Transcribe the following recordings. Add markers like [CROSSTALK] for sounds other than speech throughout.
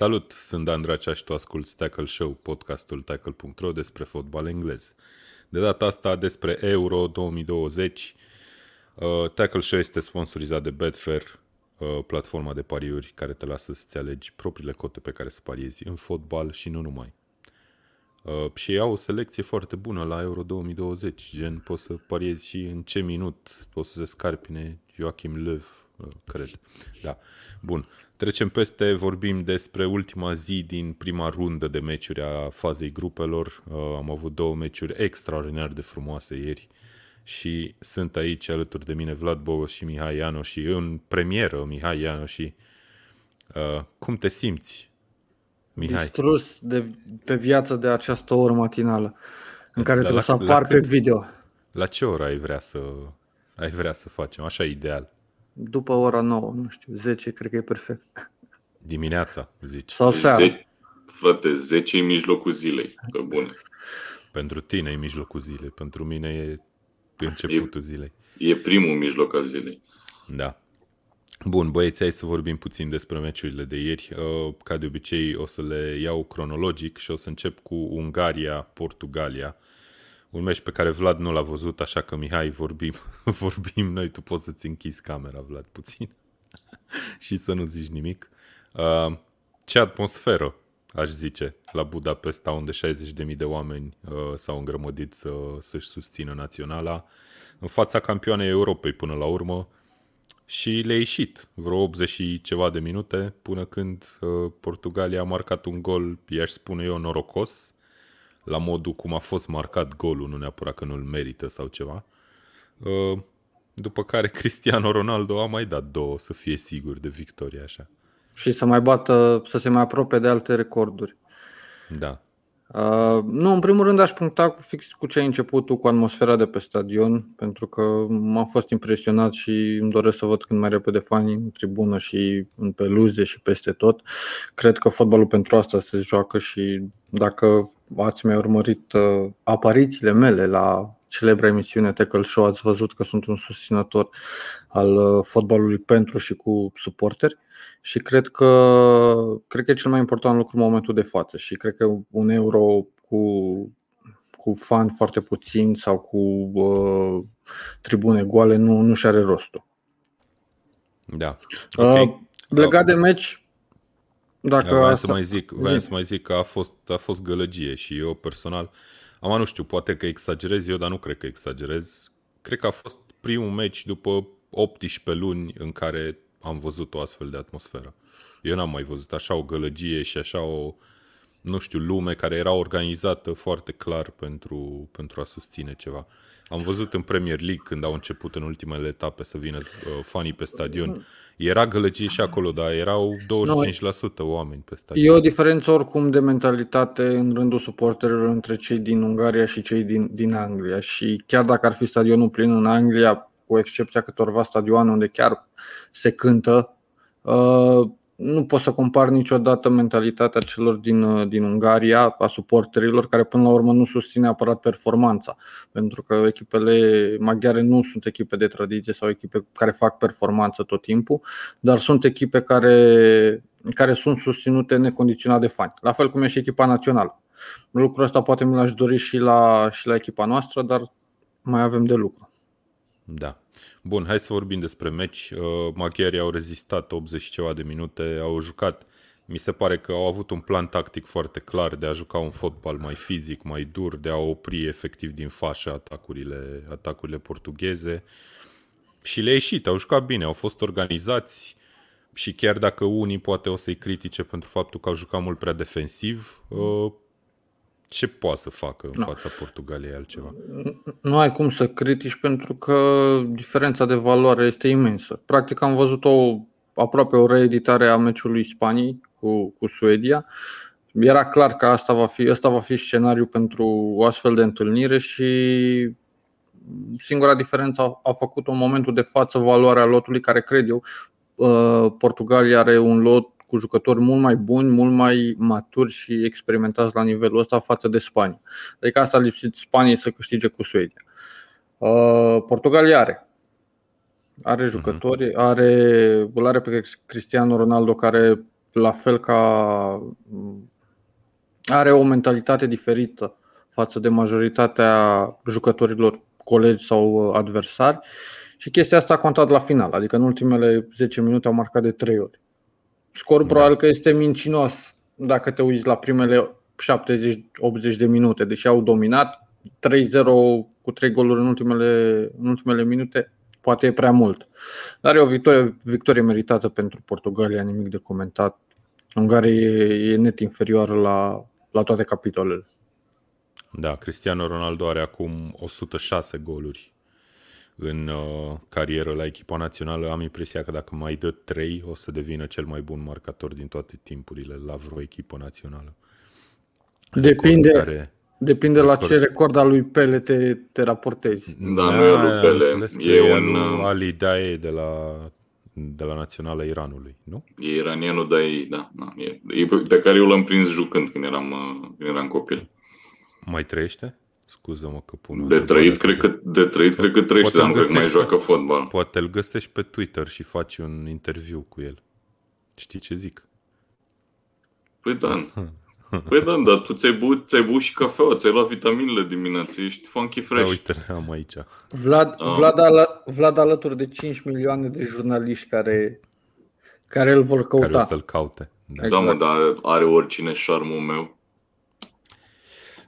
Salut, sunt Dan Dracea și tu asculti Tackle Show, podcastul tackle.ro despre fotbal englez. De data asta despre Euro 2020. Uh, Tackle Show este sponsorizat de Betfair, uh, platforma de pariuri care te lasă să-ți alegi propriile cote pe care să pariezi în fotbal și nu numai. Uh, și au o selecție foarte bună la Euro 2020, gen poți să pariezi și în ce minut poți să se scarpine Joachim Löw, uh, cred. Da. Bun. Trecem peste, vorbim despre ultima zi din prima rundă de meciuri a fazei grupelor. Uh, am avut două meciuri extraordinar de frumoase ieri și sunt aici alături de mine Vlad Bogo și Mihai Iano și în premieră Mihai Iano și uh, cum te simți, Mihai? Distrus de, pe viață de această oră matinală în care trebuie să apar pe video. La ce oră ai vrea să ai vrea să facem? Așa ideal. După ora 9, nu știu, 10, cred că e perfect. Dimineața, zici. Sau seara. Ze- frate, 10 e mijlocul zilei, pe bune. Pentru tine e mijlocul zilei, pentru mine e începutul e, zilei. E primul mijloc al zilei. Da. Bun, băieți, hai să vorbim puțin despre meciurile de ieri. Uh, ca de obicei o să le iau cronologic și o să încep cu Ungaria-Portugalia. Un meci pe care Vlad nu l-a văzut, așa că Mihai, vorbim, [LAUGHS] vorbim noi, tu poți să-ți închizi camera, Vlad, puțin [LAUGHS] și să nu zici nimic. Uh, ce atmosferă, aș zice, la Budapesta, unde 60.000 de oameni uh, s-au îngrămădit să, să-și susțină naționala, în fața campioanei Europei până la urmă, și le-a ieșit vreo 80 și ceva de minute până când uh, Portugalia a marcat un gol, i-aș spune eu, norocos, la modul cum a fost marcat golul, nu neapărat că nu-l merită sau ceva. Uh, după care [LAUGHS] Cristiano Ronaldo a mai dat două să fie sigur de victorie așa. Și să mai bată, să se mai apropie de alte recorduri. Da. Uh, nu, în primul rând aș puncta cu fix cu ce ai început tu, cu atmosfera de pe stadion, pentru că m-am fost impresionat și îmi doresc să văd cât mai repede fanii în tribună și în peluze și peste tot. Cred că fotbalul pentru asta se joacă și dacă ați mai urmărit uh, aparițiile mele la celebra emisiune Tackle Show, ați văzut că sunt un susținător al uh, fotbalului pentru și cu suporteri și cred că, cred că e cel mai important lucru în momentul de față și cred că un euro cu, cu fani foarte puțin sau cu uh, tribune goale nu, nu și are rostul. Da. Uh, okay. Uh, legat de meci, dacă vreau asta... să mai zic, vreau să mai zic că a fost, a fost gălăgie și eu personal, am nu știu, poate că exagerez eu, dar nu cred că exagerez. Cred că a fost primul meci după 18 luni în care am văzut o astfel de atmosferă. Eu n-am mai văzut așa o gălăgie și așa o, nu știu, lume care era organizată foarte clar pentru, pentru a susține ceva. Am văzut în Premier League când au început în ultimele etape să vină uh, fanii pe stadion. Era gălăgie și acolo, dar erau 25% oameni pe stadion. E o diferență oricum de mentalitate în rândul suporterilor între cei din Ungaria și cei din, din Anglia. Și chiar dacă ar fi stadionul plin în Anglia, cu excepția câtorva stadioane unde chiar se cântă, uh, nu pot să compar niciodată mentalitatea celor din, uh, din Ungaria, a suporterilor, care până la urmă nu susține apărat performanța. Pentru că echipele maghiare nu sunt echipe de tradiție sau echipe care fac performanță tot timpul, dar sunt echipe care, care sunt susținute necondiționat de fani. La fel cum e și echipa națională. Lucrul ăsta poate mi l-aș dori și la, și la echipa noastră, dar mai avem de lucru. Da. Bun, hai să vorbim despre meci. Uh, maghiarii au rezistat 80 ceva de minute, au jucat. Mi se pare că au avut un plan tactic foarte clar de a juca un fotbal mai fizic, mai dur, de a opri efectiv din fașă atacurile, atacurile portugheze. Și le-a ieșit, au jucat bine, au fost organizați și chiar dacă unii poate o să-i critique pentru faptul că au jucat mult prea defensiv, uh, ce poate să facă în no. fața Portugaliei altceva? Nu ai cum să critici pentru că diferența de valoare este imensă. Practic am văzut o aproape o reeditare a meciului Spaniei cu, cu Suedia. Era clar că asta va fi, asta va fi scenariu pentru o astfel de întâlnire și singura diferență a, a făcut în momentul de față valoarea lotului, care cred eu, uh, Portugalia are un lot cu jucători mult mai buni, mult mai maturi și experimentați la nivelul ăsta față de Spania. Adică asta a lipsit Spaniei să câștige cu Suedia. Uh, Portugalia are. Are mhm. jucători, are, îl are pe Cristiano Ronaldo care la fel ca are o mentalitate diferită față de majoritatea jucătorilor colegi sau adversari și chestia asta a contat la final, adică în ultimele 10 minute au marcat de 3 ori. Scor probabil că este mincinos dacă te uiți la primele 70-80 de minute, deși au dominat 3-0 cu 3 goluri în ultimele, în ultimele minute, poate e prea mult. Dar e o victorie, victorie meritată pentru Portugalia, nimic de comentat. Ungaria e, e net inferioară la, la toate capitolele. Da, Cristiano Ronaldo are acum 106 goluri în uh, carieră la echipa națională. Am impresia că dacă mai dă 3, o să devină cel mai bun marcator din toate timpurile la vreo echipă națională. Depinde, care, depinde record. la ce record al lui Pele te, te raportezi. Da, da nu e lui Pele. E, e un uh, Ali Dae de la de la Naționala Iranului, nu? E iranianul, dar e, da, da e, e pe, pe care eu l-am prins jucând când eram, uh, când eram copil. Mai trăiește? Scuză-mă că pun De trăit, cred că, de trăit, cred că trăiește, dar nu cred că mai joacă fotbal. Poate îl găsești pe Twitter și faci un interviu cu el. Știi ce zic? Păi da. Păi da, dar tu ți-ai băut, ți-ai băut și cafeaua, ți-ai luat vitaminele dimineața, ești funky fresh. Da, uite, am aici. Vlad, ah. Vlad, al- Vlad alături de 5 milioane de jurnaliști care, care îl vor căuta. Care o să-l caute. Da, exact. da mă, dar are oricine șarmul meu.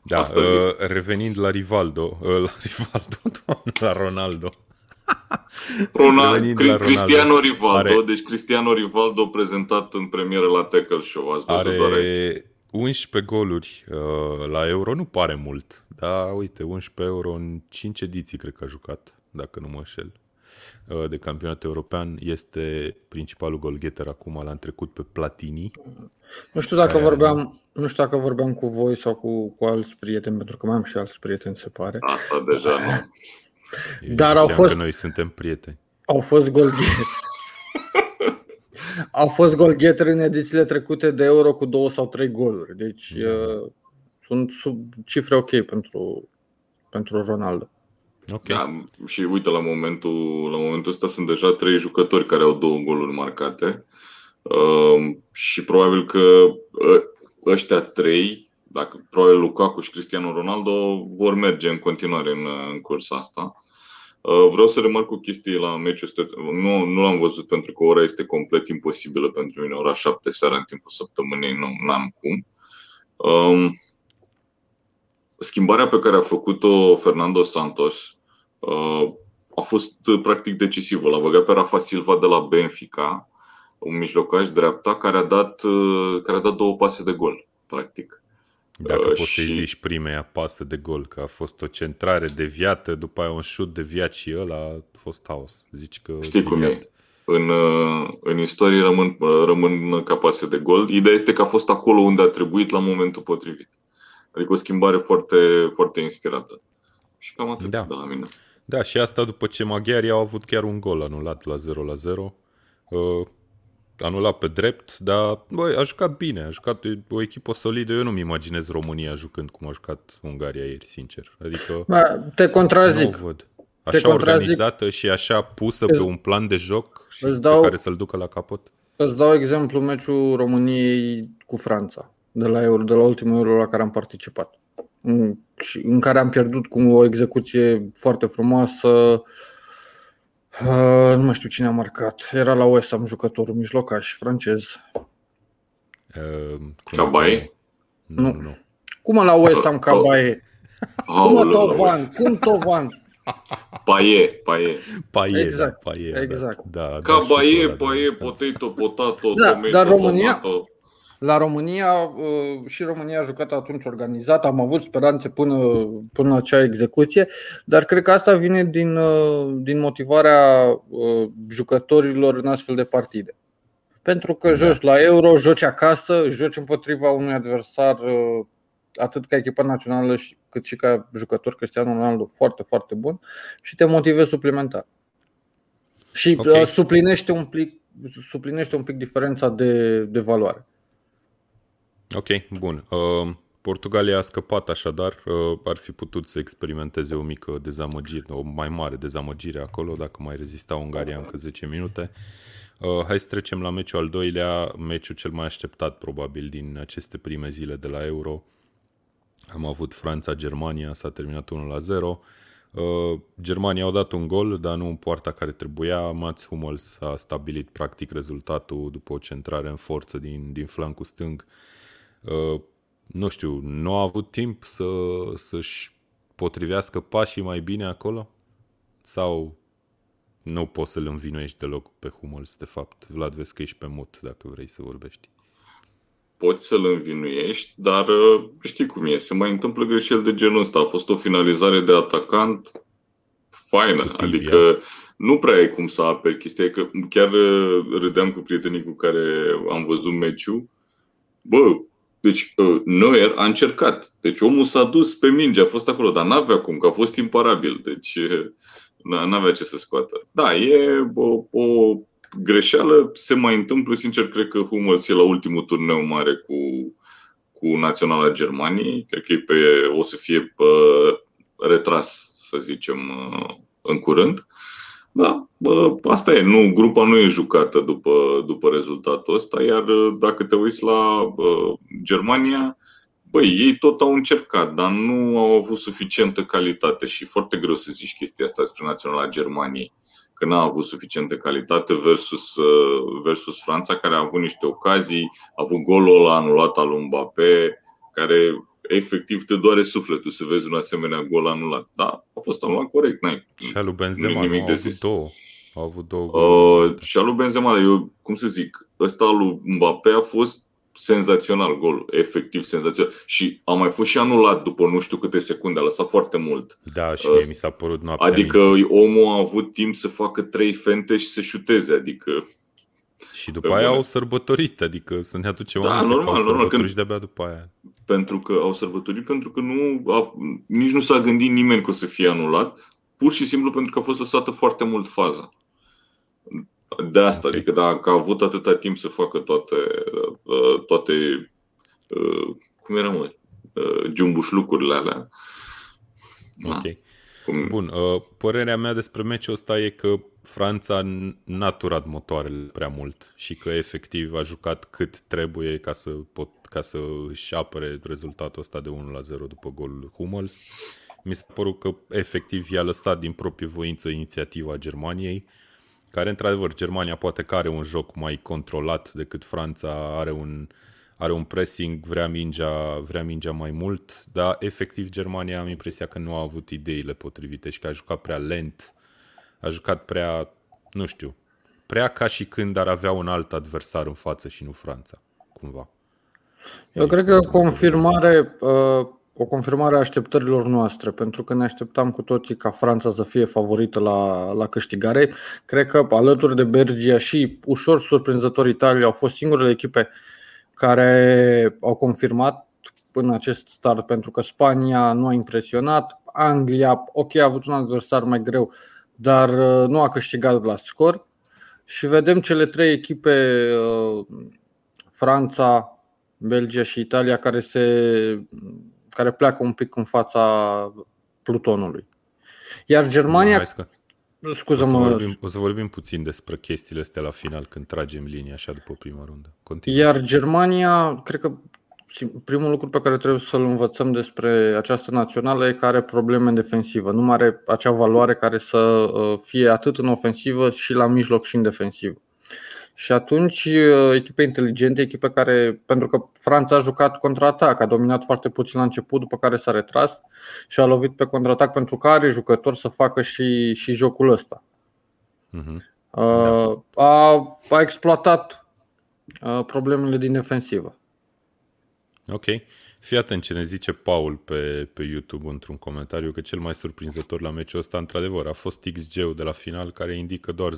Da, uh, revenind la Rivaldo, uh, la [LAUGHS] Rivaldo, doamne, la Ronaldo. Ronaldo, Cri- la Ronaldo. Cristiano Rivaldo, are, deci Cristiano Rivaldo prezentat în premieră la Tackle Show, ați văzut are doar aici. 11 goluri uh, la Euro, nu pare mult, dar uite, 11 euro în 5 ediții cred că a jucat, dacă nu mă înșel, uh, de campionat european. Este principalul golgheter acum, l-a trecut pe Platini. Nu știu dacă vorbeam, nu știu dacă vorbeam cu voi sau cu, cu alți prieteni, pentru că mai am și alți prieteni, se pare. Asta deja nu. Dar au fost... că noi suntem prieteni. Au fost golgheteri. [LAUGHS] au fost golgheteri în edițiile trecute de Euro cu două sau trei goluri. Deci da. uh, sunt sub cifre ok pentru, pentru Ronaldo. Okay. Da, și uite, la momentul, la momentul ăsta sunt deja trei jucători care au două goluri marcate. Uh, și probabil că uh, ăștia trei, dacă probabil Lukaku și Cristiano Ronaldo, vor merge în continuare în, în cursa asta. Uh, vreau să remarc o chestie la meciul ăsta. Nu, nu l-am văzut pentru că ora este complet imposibilă pentru mine. Ora 7 seara în timpul săptămânii nu am cum. Um, schimbarea pe care a făcut-o Fernando Santos uh, a fost practic decisivă. L-a băgat pe Rafa Silva de la Benfica un mijlocaș dreapta care a dat, uh, care a dat două pase de gol, practic. Dacă uh, poți și... să-i zici primea pasă de gol, că a fost o centrare deviată, după aia un șut deviat și ăla a fost haos. Zici că Știi cum e? În, uh, în istorie rămân, uh, rămân ca pase de gol. Ideea este că a fost acolo unde a trebuit la momentul potrivit. Adică o schimbare foarte, foarte inspirată. Și cam atât da. de la mine. Da, și asta după ce maghiarii au avut chiar un gol anulat la 0 la 0. Uh, anulat pe drept, dar băi, a jucat bine, a jucat o echipă solidă. Eu nu-mi imaginez România jucând cum a jucat Ungaria ieri, sincer. Adică ba, te contrazic. Nu văd. Așa te organizată și așa pusă îți, pe un plan de joc și dau, pe care să-l ducă la capăt. Îți dau exemplu meciul României cu Franța, de la, Euro, de la ultimul Euro la care am participat. În, în care am pierdut cu o execuție foarte frumoasă, Uh, nu mai știu cine a marcat. Era la West Ham jucătorul mijlocaș francez. Uh, Cabaye? Nu. nu. nu. Cum la West Ham Cabaye? Cum Tovan? Cum Tovan? Paie, paie. Paie, exact, da, paie, exact. Da, da, Cabaye, paie, potato, potato, da, tomato, dar România, tomato. La România uh, și România a jucat atunci organizat, am avut speranțe până, până la acea execuție, dar cred că asta vine din, uh, din motivarea uh, jucătorilor în astfel de partide. Pentru că da. joci la Euro, joci acasă, joci împotriva unui adversar atât ca echipă națională cât și ca jucător Cristiano Ronaldo foarte, foarte bun și te motivezi suplimentar. Și okay. suplinește, un pic, suplinește un pic diferența de, de valoare. Ok, bun. Uh, Portugalia a scăpat așadar, uh, ar fi putut să experimenteze o mică dezamăgire, o mai mare dezamăgire acolo, dacă mai rezista Ungaria încă 10 minute. Uh, hai să trecem la meciul al doilea, meciul cel mai așteptat probabil din aceste prime zile de la Euro. Am avut Franța-Germania, s-a terminat 1 la 0. Uh, Germania au dat un gol, dar nu în poarta care trebuia. Mats Hummels a stabilit practic rezultatul după o centrare în forță din, din flancul stâng. Uh, nu știu, nu a avut timp să, să-și potrivească pașii mai bine acolo? Sau nu poți să-l învinuiești deloc pe Hummels, de fapt? Vlad, vezi că ești pe mut dacă vrei să vorbești poți să-l învinuiești, dar uh, știi cum e, se mai întâmplă greșeli de genul ăsta. A fost o finalizare de atacant faină, Cutivia. adică nu prea ai cum să aperi chestia, că chiar uh, râdeam cu prietenii cu care am văzut meciul. Bă, deci uh, Neuer a încercat. Deci omul s-a dus pe minge, a fost acolo, dar n-avea cum, că a fost imparabil. Deci [LAUGHS] n-avea ce să scoată. Da, e o, o greșeală se mai întâmplă, sincer, cred că Hummels e la ultimul turneu mare cu, cu Naționala Germaniei. Cred că e pe, o să fie pe, retras, să zicem, în curând. Da, bă, asta e. Nu, grupa nu e jucată după, după rezultatul ăsta, iar dacă te uiți la bă, Germania, băi, ei tot au încercat, dar nu au avut suficientă calitate și foarte greu să zici chestia asta despre Naționala Germaniei că n-a avut suficientă calitate versus, uh, versus Franța, care a avut niște ocazii, a avut golul ăla anulat al Mbappé, care efectiv te doare sufletul să vezi un asemenea gol anulat. Da, a fost anulat corect, n-ai. Și al lui Benzema nimic de zis. două. Au avut două Uh, și al lui Benzema, eu, cum să zic, ăsta al lui Mbappé a fost senzațional gol, efectiv senzațional. Și a mai fost și anulat după nu știu câte secunde, a lăsat foarte mult. Da, și mie mi s-a părut noaptea Adică mici. omul a avut timp să facă trei fente și să șuteze, adică... Și după aia au sărbătorit, adică să ne aducem da, normal, normal, când, și de-abia după aia. Pentru că au sărbătorit, pentru că nu a, nici nu s-a gândit nimeni că o să fie anulat, pur și simplu pentru că a fost lăsată foarte mult faza. De asta, okay. adică dacă a avut atâta timp să facă toate, uh, toate uh, cum era mă, uh, lucrurile alea. Ok. Cum... Bun, părerea mea despre meciul ăsta e că Franța n-a turat motoarele prea mult și că efectiv a jucat cât trebuie ca să, pot, ca să își apere rezultatul ăsta de 1 la 0 după golul Hummels. Mi s-a părut că efectiv i-a lăsat din proprie voință inițiativa Germaniei care într-adevăr Germania poate că are un joc mai controlat decât Franța, are un, are un pressing, vrea mingea, vrea mingea mai mult, dar efectiv Germania am impresia că nu a avut ideile potrivite și că a jucat prea lent, a jucat prea, nu știu, prea ca și când ar avea un alt adversar în față și nu Franța, cumva. Eu cred că confirmare uh, o confirmare a așteptărilor noastre, pentru că ne așteptam cu toții ca Franța să fie favorită la, la câștigare. Cred că alături de Belgia și ușor surprinzător Italia au fost singurele echipe care au confirmat în acest start, pentru că Spania nu a impresionat, Anglia, ok, a avut un adversar mai greu, dar uh, nu a câștigat la scor. Și vedem cele trei echipe, uh, Franța, Belgia și Italia, care se care pleacă un pic în fața plutonului. Iar Germania. Scuză-mă. O să, vorbim, o să vorbim puțin despre chestiile astea la final când tragem linia așa după prima rundă. Continue. Iar Germania, cred că primul lucru pe care trebuie să-l învățăm despre această națională e că are probleme în defensivă. Nu are acea valoare care să uh, fie atât în ofensivă și la mijloc și în defensivă. Și atunci uh, echipe inteligente, echipe care, pentru că Franța a jucat contraatac, a dominat foarte puțin la început, după care s-a retras și a lovit pe contraatac pentru că are jucători să facă și, și jocul ăsta. Uh-huh. Da. A, a exploatat uh, problemele din defensivă. Ok. Fii atent ce ne zice Paul pe, pe YouTube într-un comentariu că cel mai surprinzător la meciul ăsta, într-adevăr, a fost XG-ul de la final care indică doar 0,29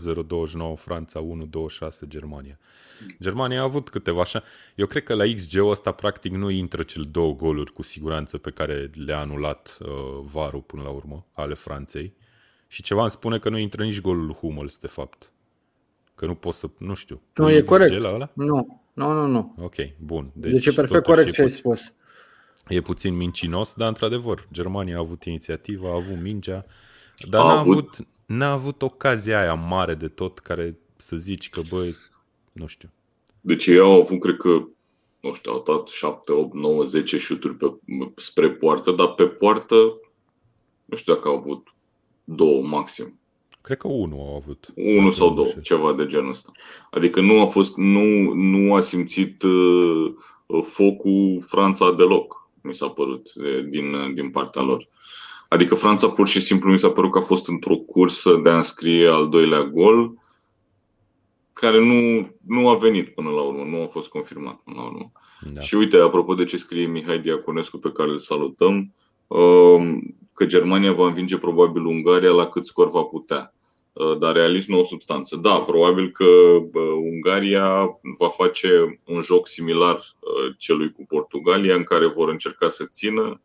Franța, 1,26 Germania. Germania a avut câteva așa. Eu cred că la XG-ul ăsta practic nu intră cel două goluri cu siguranță pe care le-a anulat uh, Varu până la urmă, ale Franței. Și ceva îmi spune că nu intră nici golul Hummels, de fapt. Că nu pot să, nu știu. Nu, e corect. La ăla? Nu, nu, nu, nu. Ok, bun. Deci, deci e perfect corect ce ai spus. E puțin mincinos, dar într-adevăr, Germania a avut inițiativa, a avut mingea, dar a n-a avut... avut, n-a avut ocazia aia mare de tot care să zici că, băi, nu știu. Deci ei au avut, cred că, nu știu, au dat 7, 8, 9, 10 șuturi pe, spre poartă, dar pe poartă, nu știu dacă au avut două maxim. Cred că unul au avut. Unul sau două, ceva de genul ăsta. Adică nu a fost, nu, nu a simțit uh, focul Franța deloc, mi s-a părut, din, din partea lor. Adică Franța pur și simplu mi s-a părut că a fost într-o cursă de a înscrie al doilea gol, care nu, nu a venit până la urmă, nu a fost confirmat până la urmă. Da. Și uite, apropo de ce scrie Mihai Diaconescu, pe care îl salutăm, um, că Germania va învinge probabil Ungaria la cât scor va putea. Uh, dar realism nu o substanță. Da, probabil că Ungaria va face un joc similar uh, celui cu Portugalia, în care vor încerca să țină,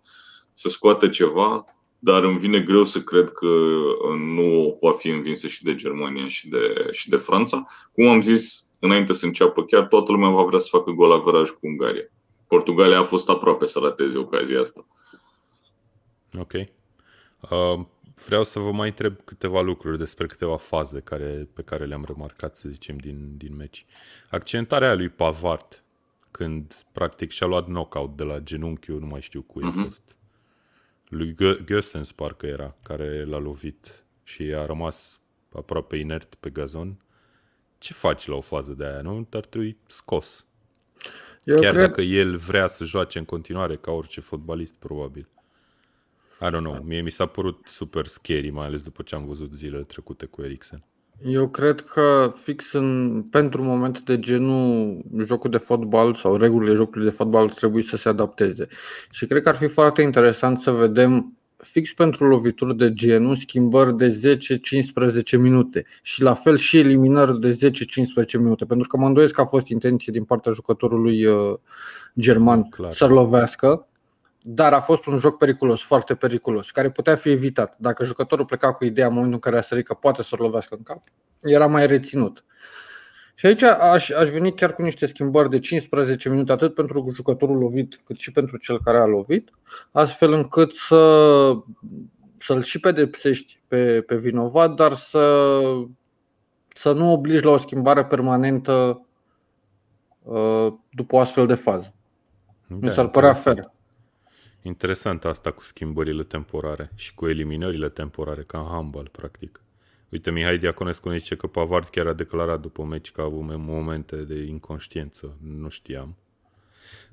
să scoată ceva, dar îmi vine greu să cred că uh, nu va fi învinsă și de Germania și de, și de Franța. Cum am zis, înainte să înceapă chiar, toată lumea va vrea să facă gol averaj cu Ungaria. Portugalia a fost aproape să rateze ocazia asta. Ok. Uh, vreau să vă mai întreb câteva lucruri despre câteva faze care, pe care le-am remarcat, să zicem, din, din meci. Accentarea lui Pavard, când practic și-a luat knockout de la genunchiul, nu mai știu cui uh-huh. a mhm. fost. Lui Gössens parcă era, care l-a lovit și a rămas aproape inert pe gazon. Ce faci la o fază de aia, nu? Ar trebui scos. Eu Chiar cred... dacă el vrea să joace în continuare ca orice fotbalist, probabil. I don't know, mie mi s-a părut super scary, mai ales după ce am văzut zilele trecute cu Eriksen. Eu cred că fix în, pentru momente de genul jocul de fotbal sau regulile jocului de fotbal trebuie să se adapteze. Și cred că ar fi foarte interesant să vedem fix pentru lovituri de genul schimbări de 10-15 minute și la fel și eliminări de 10-15 minute, pentru că mă îndoiesc că a fost intenție din partea jucătorului uh, german Clar. să lovească dar a fost un joc periculos, foarte periculos, care putea fi evitat. Dacă jucătorul pleca cu ideea în momentul în care a sărit că poate să-l lovească în cap, era mai reținut. Și aici aș, aș veni chiar cu niște schimbări de 15 minute, atât pentru jucătorul lovit, cât și pentru cel care a lovit, astfel încât să, să-l și pedepsești pe, pe vinovat, dar să, să nu obligi la o schimbare permanentă uh, după o astfel de fază. Da, Mi s-ar părea fer. Interesant asta cu schimbările temporare și cu eliminările temporare, ca în handball, practic. Uite, Mihai Diaconescu ne zice că Pavard chiar a declarat după meci că a avut momente de inconștiență. Nu știam.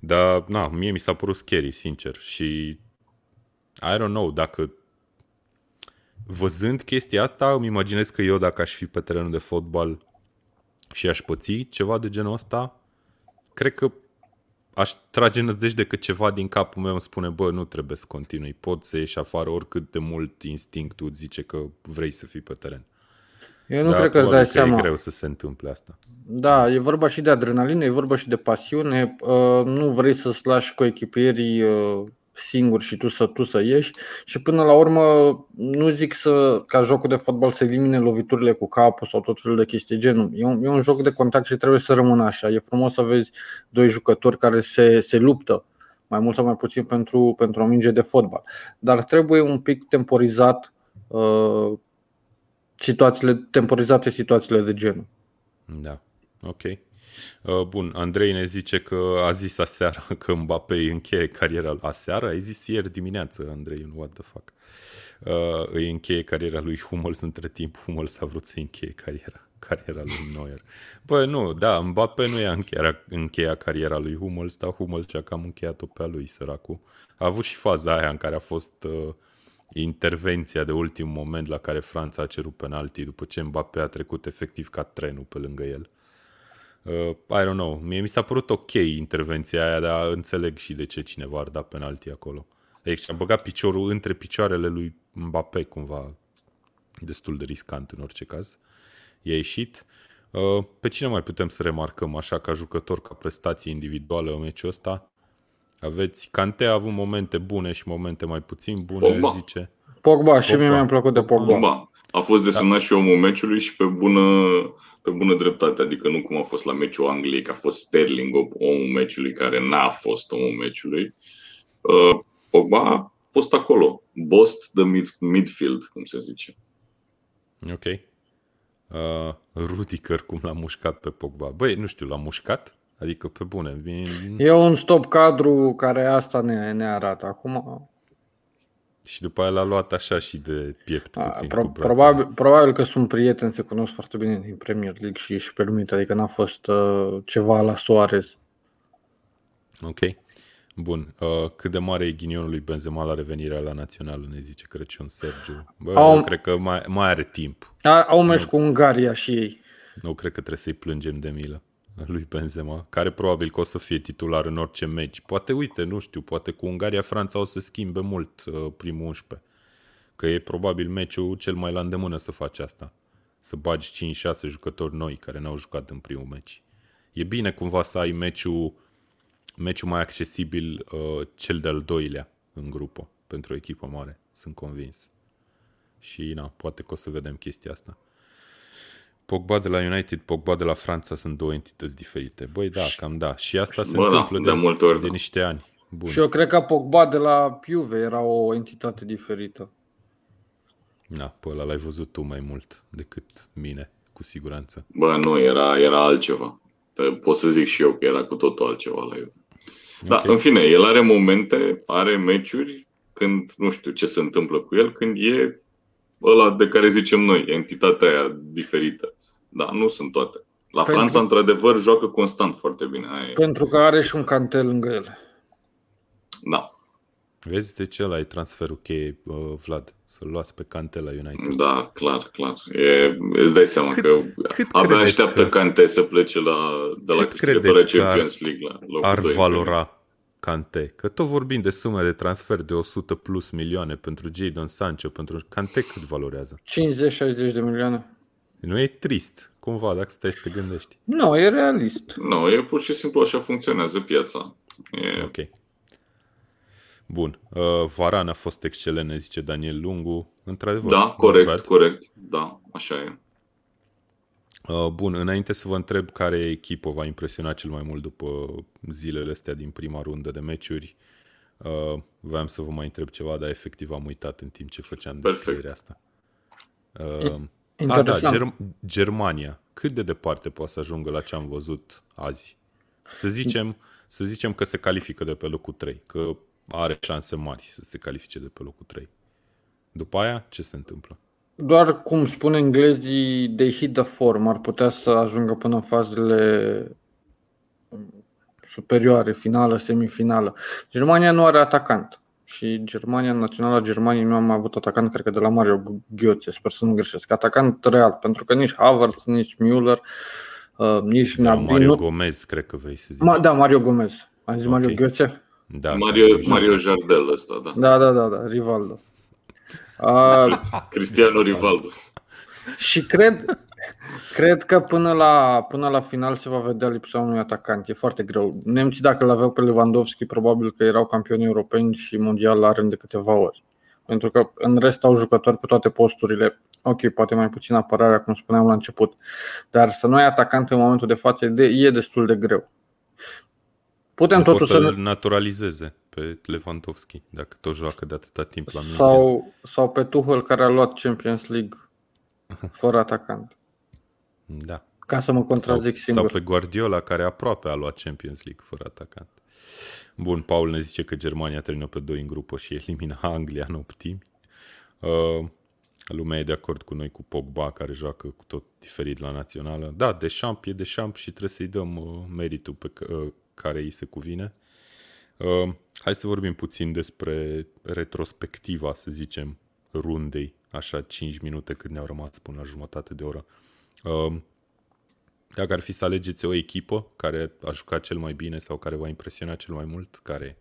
Dar, na, mie mi s-a părut scary, sincer. Și I don't know, dacă văzând chestia asta, îmi imaginez că eu, dacă aș fi pe terenul de fotbal și aș păți ceva de genul ăsta, cred că aș trage nădejde că ceva din capul meu îmi spune, bă, nu trebuie să continui, poți să ieși afară oricât de mult instinctul îți zice că vrei să fii pe teren. Eu nu Dar cred că îți dai seama. e greu să se întâmple asta. Da, e vorba și de adrenalină, e vorba și de pasiune. Uh, nu vrei să-ți lași cu echipierii uh, singur și tu să, tu să ieși și până la urmă nu zic să, ca jocul de fotbal să elimine loviturile cu capul sau tot felul de chestii genul. E un, e un joc de contact și trebuie să rămână așa. E frumos să vezi doi jucători care se, se luptă mai mult sau mai puțin pentru, pentru o minge de fotbal. Dar trebuie un pic temporizat uh, situațiile, temporizate situațiile de genul. Da, ok. Uh, bun, Andrei ne zice că a zis aseară [LAUGHS] că Mbappé încheie cariera aseară, ai zis ieri dimineață, Andrei, what the fuck. Uh, îi încheie cariera lui Hummels între timp, Hummels a vrut să încheie cariera, [LAUGHS] cariera lui Neuer. Bă, nu, da, Mbappé nu i-a încheia, încheia cariera lui Hummels, dar Hummels și-a cam încheiat-o pe a lui, săracul. A avut și faza aia în care a fost uh, intervenția de ultim moment la care Franța a cerut penalti după ce Mbappé a trecut efectiv ca trenul pe lângă el. Uh, I don't know. Mie mi s-a părut ok intervenția aia, dar înțeleg și de ce cineva ar da penalti acolo. Deci a băgat piciorul între picioarele lui Mbappé cumva destul de riscant în orice caz. I-a ieșit. Uh, pe cine mai putem să remarcăm așa ca jucător, ca prestație individuală în meciul ăsta? Aveți, Cante a avut momente bune și momente mai puțin bune, Pogba. zice. Pogba, și mie mi-a plăcut de Pogba. Pogba. A fost desemnat da. și omul meciului și pe bună, pe bună dreptate, adică nu cum a fost la meciul Angliei, că a fost Sterling omul meciului, care n-a fost omul meciului. Uh, Pogba a fost acolo, bost the mid- midfield, cum se zice. Ok. Uh, Rudiger cum l-a mușcat pe Pogba. Băi, nu știu, l-a mușcat? Adică pe bune. Vin... E un stop cadru care asta ne, ne arată. Acum și după aia l-a luat așa și de piept A, puțin pro- cu brațele. probabil, probabil că sunt prieteni, se cunosc foarte bine din Premier League și își permit, adică n-a fost uh, ceva la Suarez. Ok. Bun. Uh, cât de mare e ghinionul lui Benzema la revenirea la națională, ne zice Crăciun Sergiu. Bă, Au- eu cred că mai, mai are timp. A, au meci cu Ungaria și ei. Nu cred că trebuie să-i plângem de milă lui Benzema, care probabil că o să fie titular în orice meci. Poate, uite, nu știu, poate cu Ungaria-Franța o să schimbe mult uh, primul 11. Că e probabil meciul cel mai la îndemână să faci asta. Să bagi 5-6 jucători noi care n-au jucat în primul meci. E bine cumva să ai meciul, meciul mai accesibil, uh, cel de-al doilea în grupă, pentru o echipă mare, sunt convins. Și na, poate că o să vedem chestia asta. Pogba de la United, Pogba de la Franța sunt două entități diferite. Băi, da, cam da. Și asta se Bă, da, întâmplă de de, multe ori, de da. niște ani. Bun. Și eu cred că Pogba de la Juve era o entitate diferită. Na, pe ăla l-ai văzut tu mai mult decât mine, cu siguranță. Bă, nu, era, era altceva. Pot să zic și eu că era cu totul altceva la el. Da, Ok. în fine, el are momente, are meciuri când nu știu ce se întâmplă cu el, când e ăla de care zicem noi, entitatea aia diferită. Da, nu sunt toate. La Pentru- Franța, într-adevăr, joacă constant foarte bine. Aia e. Pentru că are și un cantel lângă el. Da, Vezi de ce ăla e transferul cheie, uh, Vlad? Să-l luați pe Cante la United. da, clar, clar. E, îți dai seama Cât- că cât abia credeți așteaptă că- Cante să plece la, de la Cât câștigătoarea credeți că ar- Champions League la locul Ar doi. valora Cante? Că tot vorbim de sume de transfer de 100 plus milioane pentru Jadon Sancho, pentru Cante cât valorează? 50-60 de milioane. Nu e trist, cumva, dacă stai să te gândești. Nu, e realist. Nu, e pur și simplu așa funcționează piața. E, Ok. Bun. Uh, Varan a fost excelent, ne zice Daniel Lungu. Într-adevăr. da, not corect, bad. corect. Da, așa e. Uh, bun, înainte să vă întreb care echipă v-a impresionat cel mai mult după zilele astea din prima rundă de meciuri, uh, voiam să vă mai întreb ceva, dar efectiv am uitat în timp ce făceam Perfect. descrierea asta. Uh, a, da, Interesant. Ger- Germania. Cât de departe poate să ajungă la ce am văzut azi? Să zicem, să zicem că se califică de pe locul 3, că are șanse mari să se califice de pe locul 3. După aia, ce se întâmplă? Doar cum spun englezii, they hit the form, ar putea să ajungă până în fazele superioare, finală, semifinală. Germania nu are atacant și Germania, naționala Germaniei nu am avut atacant, cred că de la Mario Gheoțe, sper să nu greșesc. Atacant real, pentru că nici Havertz, nici Müller, uh, nici De la Gnabry Mario nu... Gomez, cred că vrei să zici. Ma, da, Mario Gomez. Am zis Mario Ok. Gheoțe? da, Mario, care- Mario Jardel ăsta, da. Da, da, da, da, Rivaldo. [LAUGHS] Uh, Cristiano Rivaldo. Și cred, cred că până la, până la final se va vedea lipsa unui atacant. E foarte greu. Nemții, dacă îl aveau pe Lewandowski, probabil că erau campioni europeni și mondial la rând de câteva ori. Pentru că în rest au jucători pe toate posturile. Ok, poate mai puțin apărarea, cum spuneam la început. Dar să nu ai atacant în momentul de față e, de, e destul de greu. Putem Nu pot totuși să să-l ne, naturalizeze pe Lewandowski, dacă tot joacă de atâta timp la mine. sau, sau pe Tuchel care a luat Champions League fără atacant. Da. Ca să mă contrazic sau, singur. sau pe Guardiola, care aproape a luat Champions League fără atacant. Bun, Paul ne zice că Germania termină pe 2 în grupă și elimina [LAUGHS] Anglia în optimi. Uh, lumea e de acord cu noi cu Pogba, care joacă cu tot diferit la națională. Da, Deschamps e Deschamps și trebuie să-i dăm uh, meritul pe c- uh, care îi se cuvine. Uh, hai să vorbim puțin despre retrospectiva, să zicem, rundei, așa 5 minute cât ne-au rămas până la jumătate de oră. Uh, dacă ar fi să alegeți o echipă care a jucat cel mai bine sau care v-a impresionat cel mai mult, care e?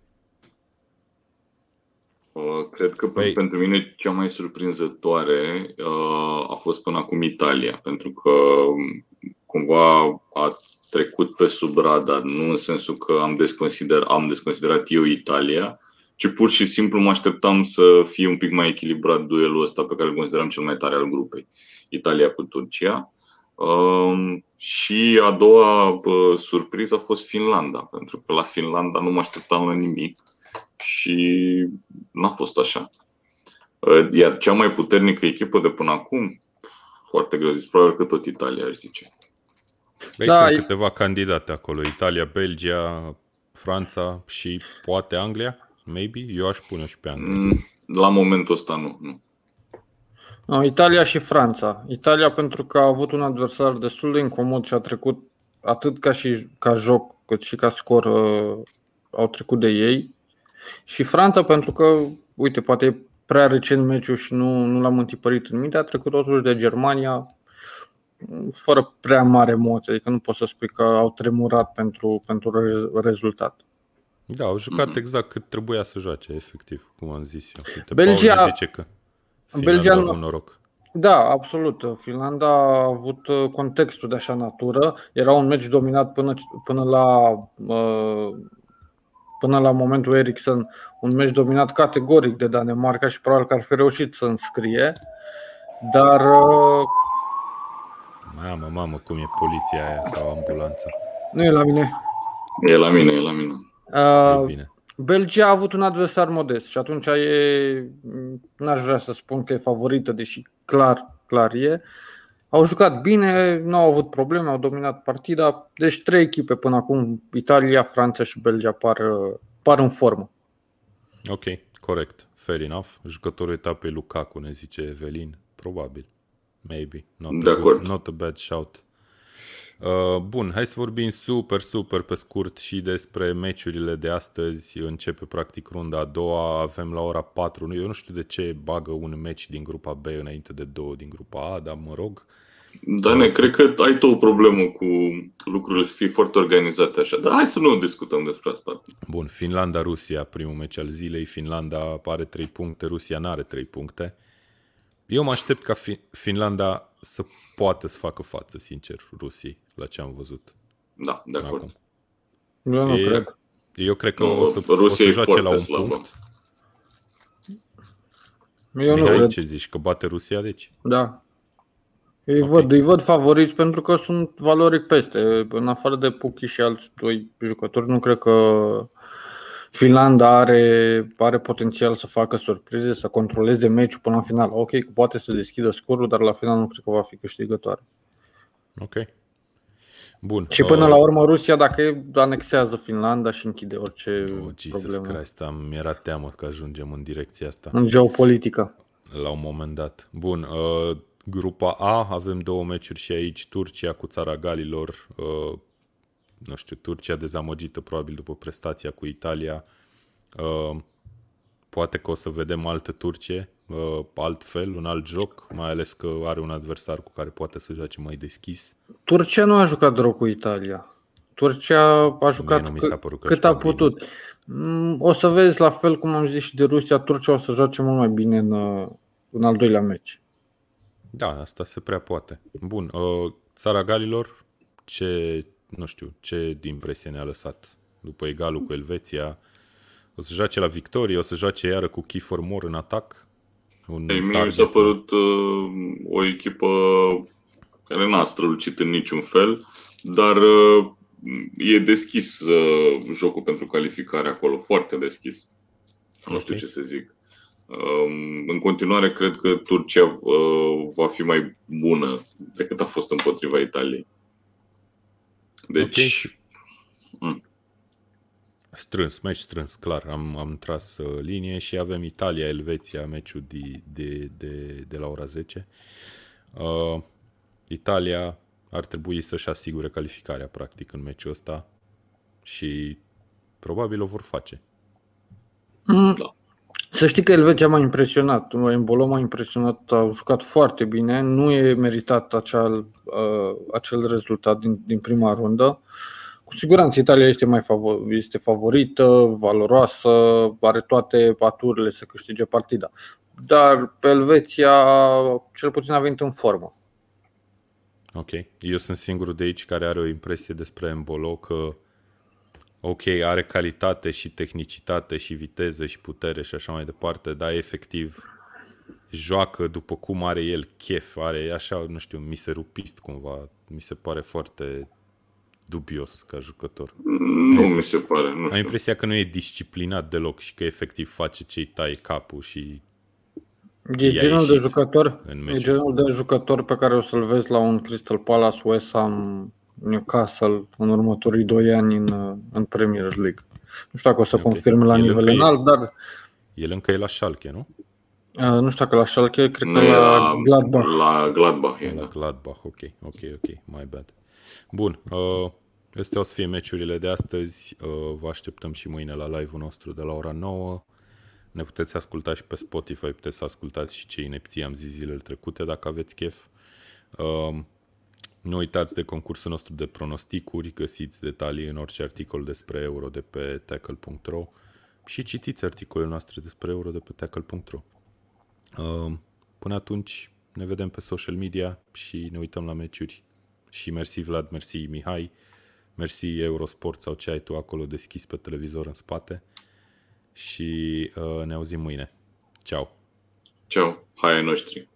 Uh, Cred că Păi- pentru mine cea mai surprinzătoare uh, a fost până acum Italia, pentru că um, cumva a trecut pe sub radar, nu în sensul că am, desconsider, am desconsiderat eu Italia, ci pur și simplu mă așteptam să fie un pic mai echilibrat duelul ăsta pe care îl consideram cel mai tare al grupei, Italia cu Turcia. Um, și a doua bă, surpriză a fost Finlanda, pentru că la Finlanda nu mă așteptam la nimic și n-a fost așa. Uh, Iar cea mai puternică echipă de până acum, foarte greu zis. Probabil că tot Italia, aș zice. Băi, da, sunt e... câteva candidate acolo. Italia, Belgia, Franța și poate Anglia, maybe. Eu aș pune și pe Anglia. Mm, la momentul ăsta nu. nu. No, Italia și Franța. Italia pentru că a avut un adversar destul de incomod și a trecut atât ca și ca joc cât și ca scor uh, au trecut de ei. Și Franța pentru că, uite, poate e prea recent meciul și nu, nu l-am întipărit în minte, a trecut totuși de Germania fără prea mare emoție, adică nu poți să spui că au tremurat pentru, pentru rezultat. Da, au jucat mm-hmm. exact cât trebuia să joace, efectiv, cum am zis eu. Uite, Belgia, Paul zice că Belgia a avut noroc. Da, absolut. Finlanda a avut uh, contextul de așa natură. Era un meci dominat până, până la uh, până la momentul Ericsson, un meci dominat categoric de Danemarca și probabil că ar fi reușit să înscrie. Dar uh, Mamă, mamă, cum e poliția aia sau ambulanța? Nu e la mine. E la mine, e la mine. Uh, e bine. Belgia a avut un adversar modest și atunci e, n-aș vrea să spun că e favorită, deși clar, clar e. Au jucat bine, nu au avut probleme, au dominat partida. Deci trei echipe până acum, Italia, Franța și Belgia par, par în formă. Ok, corect, fair enough. Jucătorul etapei Lukaku, ne zice Evelin, probabil. Maybe. Not de a acord. Good, not a bad shout. Uh, bun, hai să vorbim super, super pe scurt și despre meciurile de astăzi. Începe practic runda a doua, avem la ora 4. Eu nu știu de ce bagă un meci din grupa B înainte de două din grupa A, dar mă rog. Da, ne, cred că ai tu o problemă cu lucrurile să fie foarte organizate așa, dar hai să nu discutăm despre asta. Bun, Finlanda-Rusia, primul meci al zilei. Finlanda are 3 puncte, Rusia nu are 3 puncte. Eu mă aștept ca Finlanda să poată să facă față, sincer, Rusiei, la ce am văzut. Da, de acord. Acum. Eu nu e, cred. Eu cred că nu, o să, Rusia o să joace la un slabă. punct. Eu Mihai, nu cred. ce zici? Că bate Rusia, deci? Da. Îi, okay. văd, îi văd favoriți pentru că sunt valoric peste. În afară de Puchi și alți doi jucători, nu cred că Finlanda are, are potențial să facă surprize, să controleze meciul până la final. Ok, poate să deschidă scorul, dar la final nu cred că va fi câștigătoare. Ok. Bun. Și până uh, la urmă Rusia, dacă anexează Finlanda și închide orice oh, Jesus problemă. Christ, am, mi-era teamă că ajungem în direcția asta. În geopolitică. La un moment dat. Bun. Uh, grupa A, avem două meciuri și aici. Turcia cu țara Galilor. Uh, nu știu, Turcia dezamăgită probabil după prestația cu Italia. Uh, poate că o să vedem altă Turcie, uh, altfel, un alt joc, mai ales că are un adversar cu care poate să joace mai deschis. Turcia nu a jucat rău cu Italia. Turcia a jucat c- cât a putut. Bine. Mm, o să vezi, la fel cum am zis și de Rusia, Turcia o să joace mult mai bine în, în al doilea meci. Da, asta se prea poate. Bun, uh, țara Galilor, ce, nu știu, ce impresie ne-a lăsat după egalul cu Elveția? O să joace la victorie, o să joace iară cu Kiefer Moore în atac? Un Ei, mie mi s-a părut uh, o echipă care n-a strălucit în niciun fel, dar uh, e deschis uh, jocul pentru calificare acolo, foarte deschis. Okay. Nu știu ce să zic. Um, în continuare, cred că Turcia uh, va fi mai bună decât a fost împotriva Italiei. Deci. Okay. Mm. Strâns, meci strâns, clar. Am, am tras uh, linie și avem Italia-Elveția, meciul de, de, de, de la ora 10. Uh, Italia ar trebui să-și asigure calificarea, practic, în meciul ăsta și probabil o vor face. Mm. Da. Să știi că Elveția m-a impresionat. Embolo m-a impresionat, a jucat foarte bine. Nu e meritat acel, uh, acel rezultat din, din prima rundă. Cu siguranță Italia este mai favor, este favorită, valoroasă, are toate paturile să câștige partida. Dar pe Elveția cel puțin a venit în formă. Ok. Eu sunt singurul de aici care are o impresie despre Embolo că ok, are calitate și tehnicitate și viteză și putere și așa mai departe, dar efectiv joacă după cum are el chef, are așa, nu știu, miserupist cumva, mi se pare foarte dubios ca jucător. Nu mi se pare, nu știu. Am impresia că nu e disciplinat deloc și că efectiv face ce-i taie capul și E genul de jucător, e genul de jucător pe care o să-l vezi la un Crystal Palace, West Ham, Newcastle în următorii doi ani în, în Premier League. Nu știu dacă o să okay. confirme la el nivel înalt, dar... El încă e la Schalke, nu? Uh, nu știu dacă la Schalke, cred nu că la Gladbach. La Gladbach, e, La da. Gladbach, ok, ok, ok, my bad. Bun, uh, astea o să fie meciurile de astăzi. Uh, vă așteptăm și mâine la live-ul nostru de la ora 9. Ne puteți asculta și pe Spotify, puteți să ascultați și ce inepții am zis zilele trecute dacă aveți chef. Uh, nu uitați de concursul nostru de pronosticuri, găsiți detalii în orice articol despre euro de pe tackle.ro și citiți articolele noastre despre euro de pe tackle.ro. Uh, până atunci ne vedem pe social media și ne uităm la meciuri. Și mersi Vlad, mersi Mihai, mersi Eurosport sau ce ai tu acolo deschis pe televizor în spate și uh, ne auzim mâine. Ciao! Ciao! Hai ai noștri!